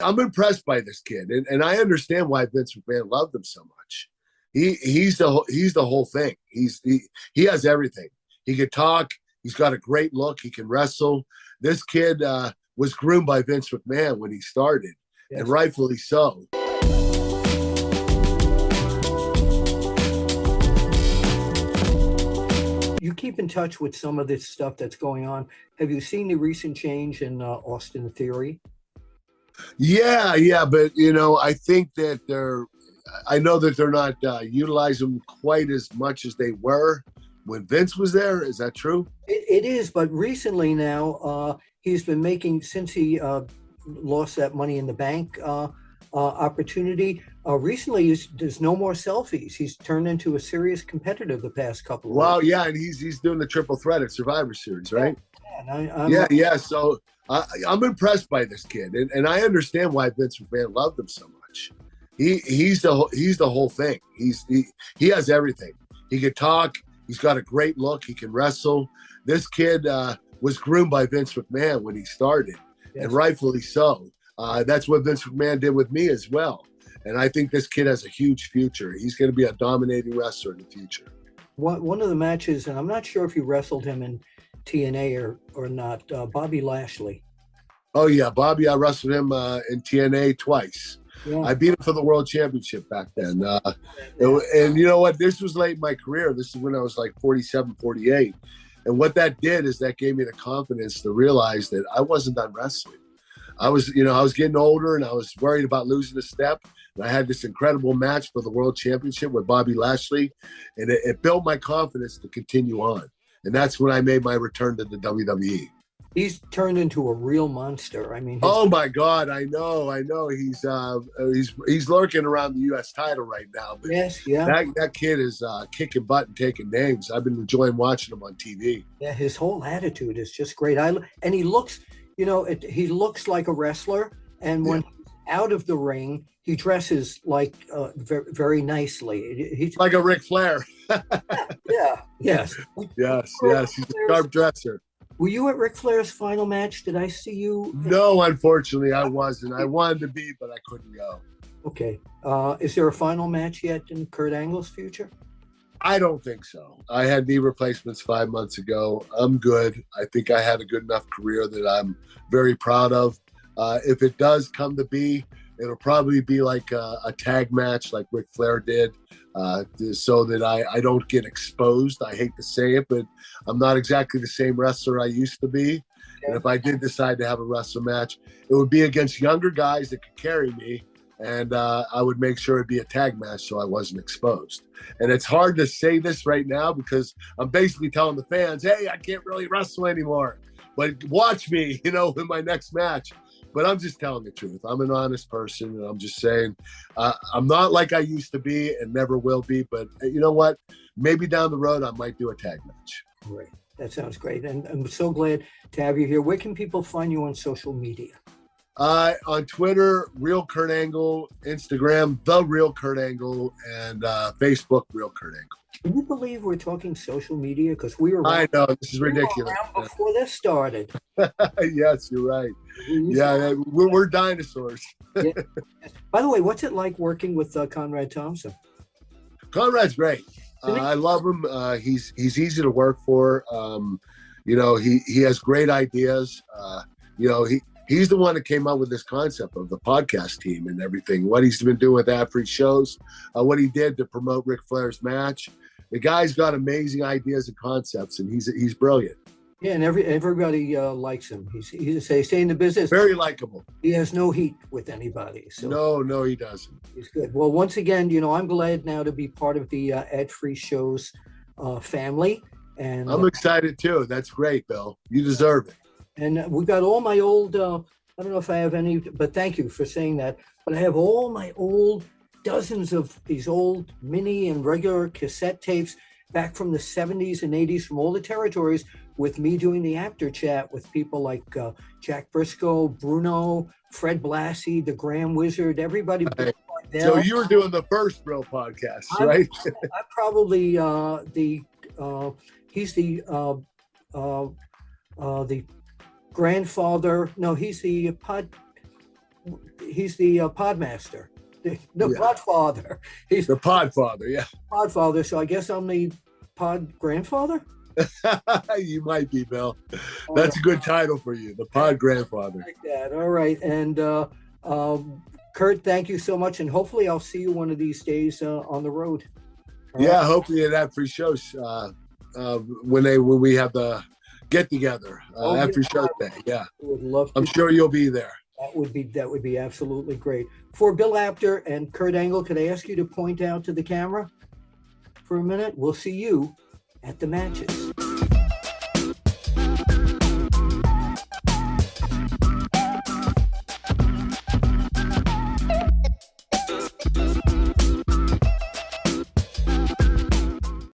I'm impressed by this kid, and, and I understand why Vince McMahon loved him so much. He he's the he's the whole thing. He's he he has everything. He can talk. He's got a great look. He can wrestle. This kid uh, was groomed by Vince McMahon when he started, yes. and rightfully so. You keep in touch with some of this stuff that's going on. Have you seen the recent change in uh, Austin Theory? Yeah, yeah, but you know, I think that they're. I know that they're not uh, utilizing quite as much as they were when Vince was there. Is that true? it, it is, but recently now uh, he's been making since he uh, lost that Money in the Bank uh, opportunity. Uh, recently, there's no more selfies. He's turned into a serious competitor the past couple. of Well, yeah, and he's he's doing the triple threat at Survivor Series, right? Yeah, I, yeah, yeah. So I, am I'm impressed by this kid, and, and I understand why Vince McMahon loved him so much. He he's the he's the whole thing. He's he he has everything. He can talk. He's got a great look. He can wrestle. This kid uh, was groomed by Vince McMahon when he started, yes. and rightfully so. Uh, that's what Vince McMahon did with me as well. And I think this kid has a huge future. He's going to be a dominating wrestler in the future. One, one of the matches, and I'm not sure if you wrestled him in TNA or or not. Uh, Bobby Lashley. Oh yeah, Bobby. I wrestled him uh, in TNA twice. Yeah. I beat him for the world championship back then. Uh, it, and you know what? This was late in my career. This is when I was like 47, 48. And what that did is that gave me the confidence to realize that I wasn't done wrestling. I was, you know, I was getting older and I was worried about losing a step. And I had this incredible match for the world championship with Bobby Lashley. And it, it built my confidence to continue on and that's when I made my return to the WWE. He's turned into a real monster. I mean, his- oh my God, I know, I know. He's uh, he's he's lurking around the U.S. title right now. But yes, yeah. That that kid is uh, kicking butt and taking names. I've been enjoying watching him on TV. Yeah, his whole attitude is just great. I and he looks, you know, it, he looks like a wrestler. And when yeah. out of the ring, he dresses like uh, very, very nicely. He's like a Ric Flair. yeah, yes. Yes, yes. He's a sharp dresser. Were you at Ric Flair's final match? Did I see you? No, unfortunately, I wasn't. I wanted to be, but I couldn't go. Okay. Uh, is there a final match yet in Kurt Angle's future? I don't think so. I had knee replacements five months ago. I'm good. I think I had a good enough career that I'm very proud of. Uh, if it does come to be, It'll probably be like a, a tag match, like Ric Flair did, uh, so that I, I don't get exposed. I hate to say it, but I'm not exactly the same wrestler I used to be. And if I did decide to have a wrestling match, it would be against younger guys that could carry me, and uh, I would make sure it'd be a tag match so I wasn't exposed. And it's hard to say this right now because I'm basically telling the fans, "Hey, I can't really wrestle anymore, but watch me, you know, in my next match." but I'm just telling the truth. I'm an honest person, and I'm just saying uh, I'm not like I used to be and never will be. But uh, you know what? Maybe down the road I might do a tag match. Great. That sounds great. And I'm so glad to have you here. Where can people find you on social media? Uh, on Twitter, Real Kurt Angle, Instagram, The Real Kurt Angle, and uh, Facebook, Real Kurt Angle. Can you believe we're talking social media? Because we were. I know this is ridiculous. before this started. yes, you're right. Yeah, we're, we're dinosaurs. yeah. By the way, what's it like working with uh, Conrad Thompson? Conrad's great. Uh, I love him. Uh, he's he's easy to work for. Um, you know, he he has great ideas. Uh, you know, he he's the one that came up with this concept of the podcast team and everything. What he's been doing with ad free shows, uh, what he did to promote Ric Flair's match. The guy's got amazing ideas and concepts, and he's he's brilliant. Yeah, and every everybody uh, likes him. He's he's a stay in the business. Very likable. He has no heat with anybody. So no, no, he doesn't. He's good. Well, once again, you know, I'm glad now to be part of the uh, ad free shows uh, family, and I'm excited too. That's great, Bill. You deserve it. And we got all my old. Uh, I don't know if I have any, but thank you for saying that. But I have all my old dozens of these old mini and regular cassette tapes back from the 70s and 80s from all the territories with me doing the after chat with people like uh, Jack Brisco, Bruno, Fred Blassie, the Grand Wizard, everybody. Right. So you were doing the first real podcast, right? I'm, I'm probably uh, the uh, he's the uh, uh, uh, the grandfather. No, he's the pod he's the uh, podmaster, the, the Yeah. podfather. He's The Podfather, yeah. podfather, so I guess I'm the pod grandfather. you might be, Bill. That's a good title for you, the Pod Grandfather. like that. All right, and uh, um, Kurt, thank you so much, and hopefully I'll see you one of these days uh, on the road. All Yeah, right? hopefully at that free shows uh, uh, when they when we have the get together uh, Oh, after yeah. show day. Yeah, would love. I'm sure you'll be there. That would be that would be absolutely great. For Bill Apter and Kurt Angle, could I ask you to point out to the camera for a minute? We'll see you at the matches.